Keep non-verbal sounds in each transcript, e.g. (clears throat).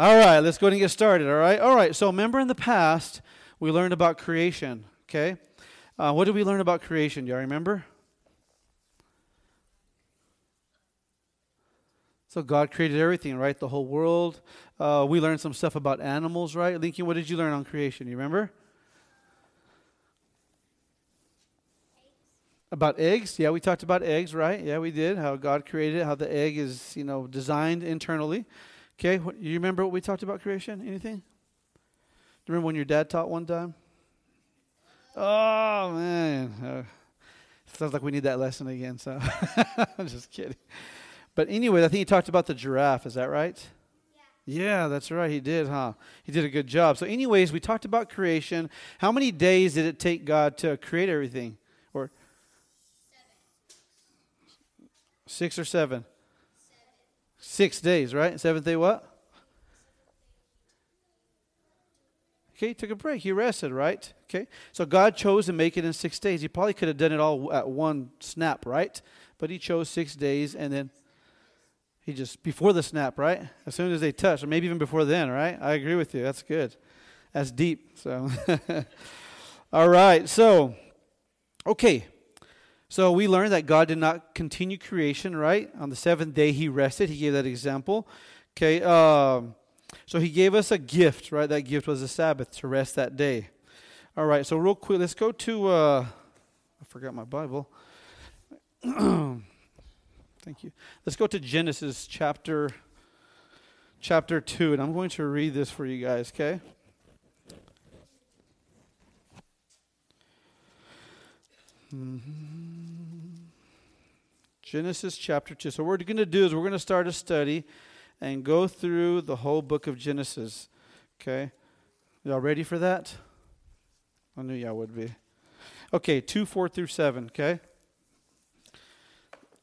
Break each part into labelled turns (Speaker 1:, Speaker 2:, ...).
Speaker 1: All right, let's go ahead and get started. All right, all right. So remember in the past we learned about creation. Okay, uh, what did we learn about creation? Do y'all remember? So God created everything, right? The whole world. Uh, we learned some stuff about animals, right? Lincoln, what did you learn on creation? You remember? About eggs? Yeah, we talked about eggs, right? Yeah, we did. How God created it, how the egg is, you know, designed internally. Okay, what, you remember what we talked about creation? Anything? Do you remember when your dad taught one time? Oh man, uh, sounds like we need that lesson again. So (laughs) I'm just kidding. But anyway, I think he talked about the giraffe. Is that right? Yeah. yeah, that's right. He did, huh? He did a good job. So, anyways, we talked about creation. How many days did it take God to create everything? Or seven. six or seven? Six days, right? Seventh day, what? Okay, he took a break. He rested, right? Okay. So God chose to make it in six days. He probably could have done it all at one snap, right? But he chose six days and then he just, before the snap, right? As soon as they touch, or maybe even before then, right? I agree with you. That's good. That's deep. So, (laughs) all right. So, okay. So we learned that God did not continue creation, right? On the seventh day, He rested. He gave that example. Okay. Um, so He gave us a gift, right? That gift was the Sabbath to rest that day. All right. So real quick, let's go to. Uh, I forgot my Bible. (clears throat) Thank you. Let's go to Genesis chapter chapter 2 and I'm going to read this for you guys, okay? Mm-hmm. Genesis chapter 2. So, what we're going to do is we're going to start a study and go through the whole book of Genesis. Okay? Y'all ready for that? I knew y'all would be. Okay, 2, 4 through 7. Okay?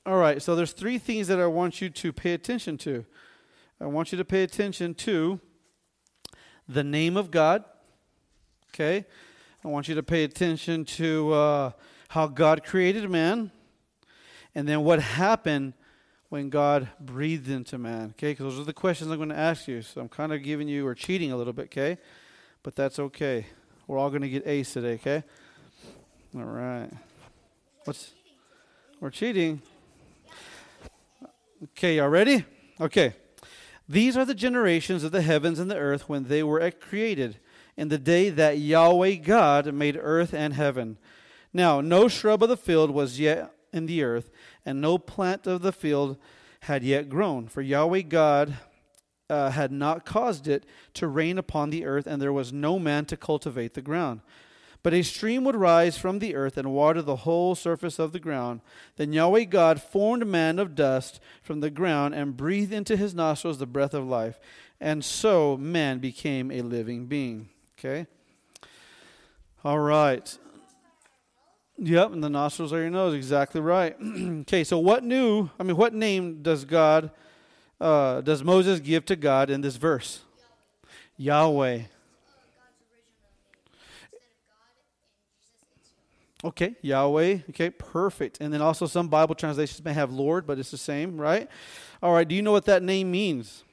Speaker 1: All right, so there's three things that I want you to pay attention to. I want you to pay attention to the name of God. Okay? I want you to pay attention to uh, how God created man and then what happened when God breathed into man. Okay, because those are the questions I'm going to ask you. So I'm kind of giving you or cheating a little bit, okay? But that's okay. We're all going to get A's today, okay? All right. What's we're cheating? Okay, y'all ready? Okay. These are the generations of the heavens and the earth when they were created, in the day that Yahweh God made earth and heaven. Now, no shrub of the field was yet in the earth, and no plant of the field had yet grown, for Yahweh God uh, had not caused it to rain upon the earth, and there was no man to cultivate the ground. But a stream would rise from the earth and water the whole surface of the ground. Then Yahweh God formed man of dust from the ground and breathed into his nostrils the breath of life. And so man became a living being. Okay? All right. Yep, and the nostrils are your nose. Exactly right. (clears throat) okay, so what new, I mean, what name does God, uh, does Moses give to God in this verse? Yahweh. Yahweh. Okay, Yahweh. Okay, perfect. And then also some Bible translations may have Lord, but it's the same, right? All right, do you know what that name means?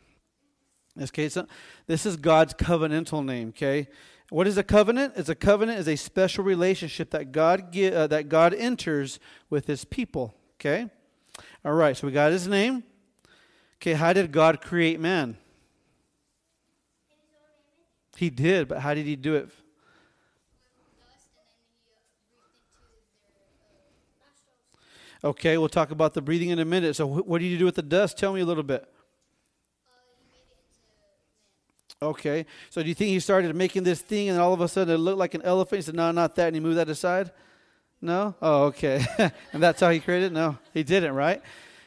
Speaker 1: In this case, this is God's covenantal name, okay? What is a covenant? It's a covenant is a special relationship that God uh, that God enters with his people, okay? All right, so we got his name. Okay, how did God create man? He did, but how did he do it? Okay, we'll talk about the breathing in a minute. So, what do you do with the dust? Tell me a little bit. Okay, so do you think he started making this thing and all of a sudden it looked like an elephant? He said, No, not that. And he moved that aside? No? Oh, okay. (laughs) and that's how he created it? No, he didn't, right?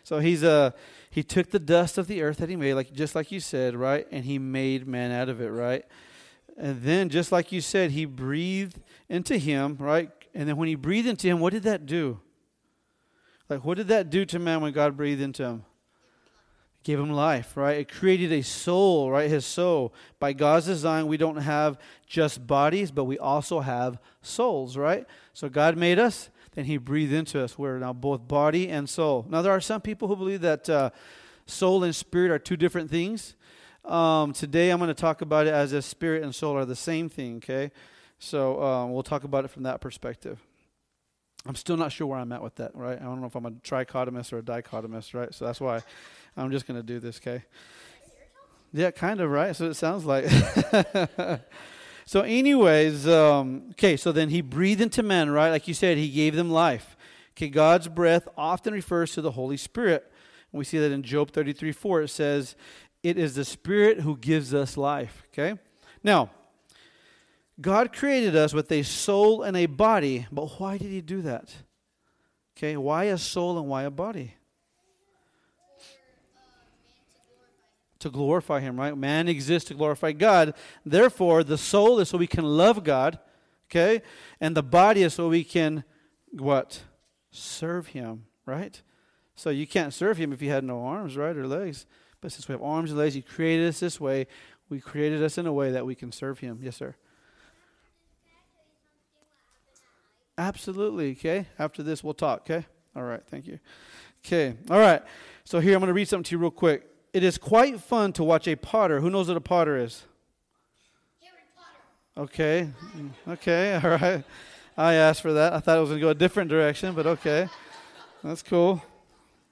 Speaker 1: So he's uh he took the dust of the earth that he made, like just like you said, right? And he made man out of it, right? And then just like you said, he breathed into him, right? And then when he breathed into him, what did that do? Like, what did that do to man when God breathed into him? Gave him life, right? It created a soul, right? His soul. By God's design, we don't have just bodies, but we also have souls, right? So God made us, then He breathed into us. We're now both body and soul. Now, there are some people who believe that uh, soul and spirit are two different things. Um, today I'm going to talk about it as if spirit and soul are the same thing, okay? So um, we'll talk about it from that perspective. I'm still not sure where I'm at with that, right? I don't know if I'm a trichotomist or a dichotomist, right? So that's why I'm just going to do this, okay? Yeah, kind of, right? So it sounds like. (laughs) so, anyways, um, okay, so then he breathed into men, right? Like you said, he gave them life. Okay, God's breath often refers to the Holy Spirit. And we see that in Job 33 4, it says, It is the Spirit who gives us life. Okay? Now, God created us with a soul and a body, but why did He do that? Okay, why a soul and why a body? To glorify Him, right? Man exists to glorify God. Therefore, the soul is so we can love God, okay? And the body is so we can, what? Serve Him, right? So you can't serve Him if you had no arms, right, or legs. But since we have arms and legs, He created us this way. We created us in a way that we can serve Him. Yes, sir. Absolutely. Okay. After this, we'll talk. Okay. All right. Thank you. Okay. All right. So here I'm going to read something to you real quick. It is quite fun to watch a potter. Who knows what a potter is? Okay. Mm, okay. (laughs) All right. I asked for that. I thought it was going to go a different direction, but okay. That's cool.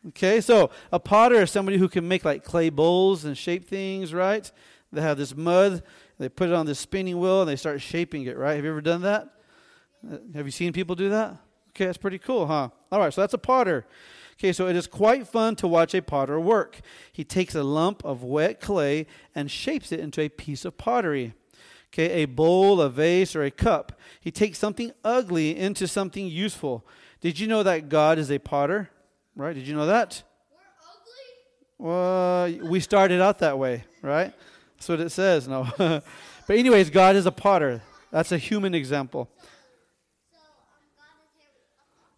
Speaker 1: Okay. So a potter is somebody who can make like clay bowls and shape things, right? They have this mud. They put it on this spinning wheel and they start shaping it, right? Have you ever done that? Have you seen people do that? Okay, that's pretty cool, huh? All right, so that's a potter. Okay, so it is quite fun to watch a potter work. He takes a lump of wet clay and shapes it into a piece of pottery. Okay, a bowl, a vase, or a cup. He takes something ugly into something useful. Did you know that God is a potter? Right? Did you know that? Well, we started out that way, right? That's what it says. No. (laughs) but, anyways, God is a potter. That's a human example.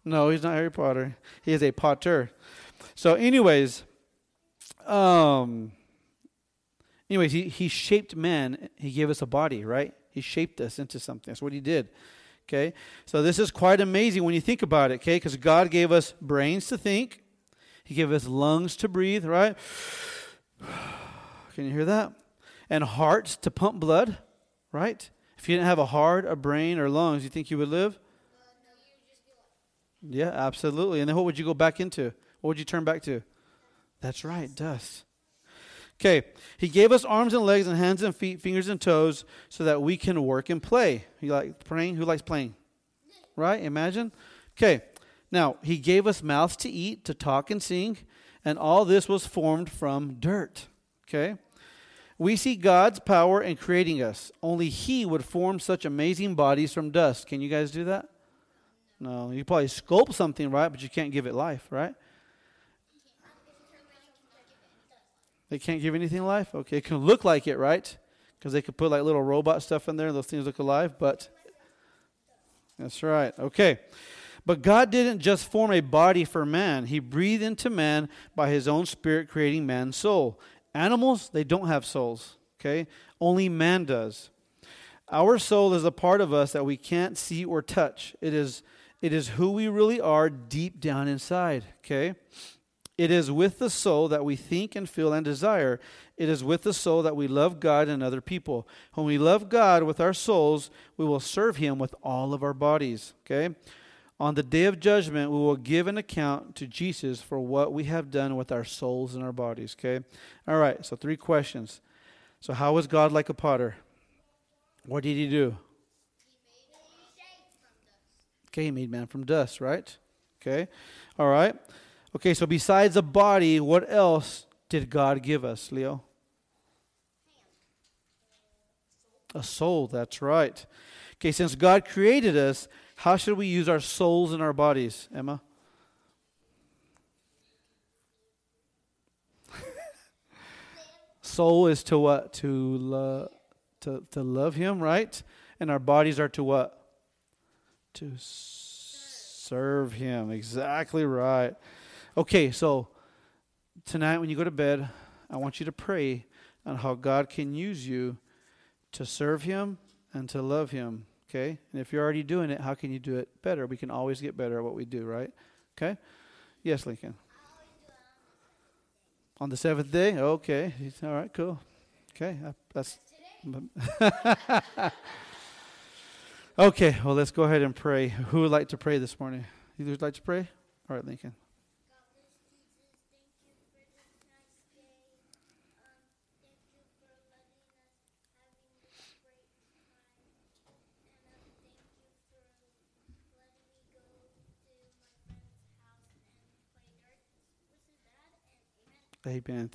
Speaker 1: No, he's not Harry Potter. He is a potter. So, anyways, um, anyways, he, he shaped man. He gave us a body, right? He shaped us into something. That's what he did. Okay? So, this is quite amazing when you think about it, okay? Because God gave us brains to think, He gave us lungs to breathe, right? (sighs) Can you hear that? And hearts to pump blood, right? If you didn't have a heart, a brain, or lungs, you think you would live? Yeah, absolutely. And then what would you go back into? What would you turn back to? That's right, dust. Okay, he gave us arms and legs and hands and feet, fingers and toes, so that we can work and play. You like playing? Who likes playing? Right? Imagine. Okay, now he gave us mouths to eat, to talk and sing, and all this was formed from dirt. Okay, we see God's power in creating us. Only He would form such amazing bodies from dust. Can you guys do that? No, you probably sculpt something, right? But you can't give it life, right? They can't give anything life? Okay, it can look like it, right? Because they could put like little robot stuff in there those things look alive, but that's right. Okay. But God didn't just form a body for man, He breathed into man by His own Spirit, creating man's soul. Animals, they don't have souls, okay? Only man does. Our soul is a part of us that we can't see or touch. It is it is who we really are deep down inside, okay? It is with the soul that we think and feel and desire. It is with the soul that we love God and other people. When we love God with our souls, we will serve Him with all of our bodies, okay? On the day of judgment, we will give an account to Jesus for what we have done with our souls and our bodies, okay? All right, so three questions. So, how was God like a potter? What did He do? Okay, he made man from dust, right? Okay, all right. Okay, so besides a body, what else did God give us, Leo? A soul, that's right. Okay, since God created us, how should we use our souls and our bodies, Emma? Soul is to what? To, lo- to, to love Him, right? And our bodies are to what? To serve him. Exactly right. Okay, so tonight when you go to bed, I want you to pray on how God can use you to serve him and to love him. Okay? And if you're already doing it, how can you do it better? We can always get better at what we do, right? Okay? Yes, Lincoln. On the seventh day? Okay. All right, cool.
Speaker 2: Okay, that's. (laughs) okay, well, let's go ahead and pray. Who would like to pray this morning? You would like to pray? All right, Lincoln. Amen.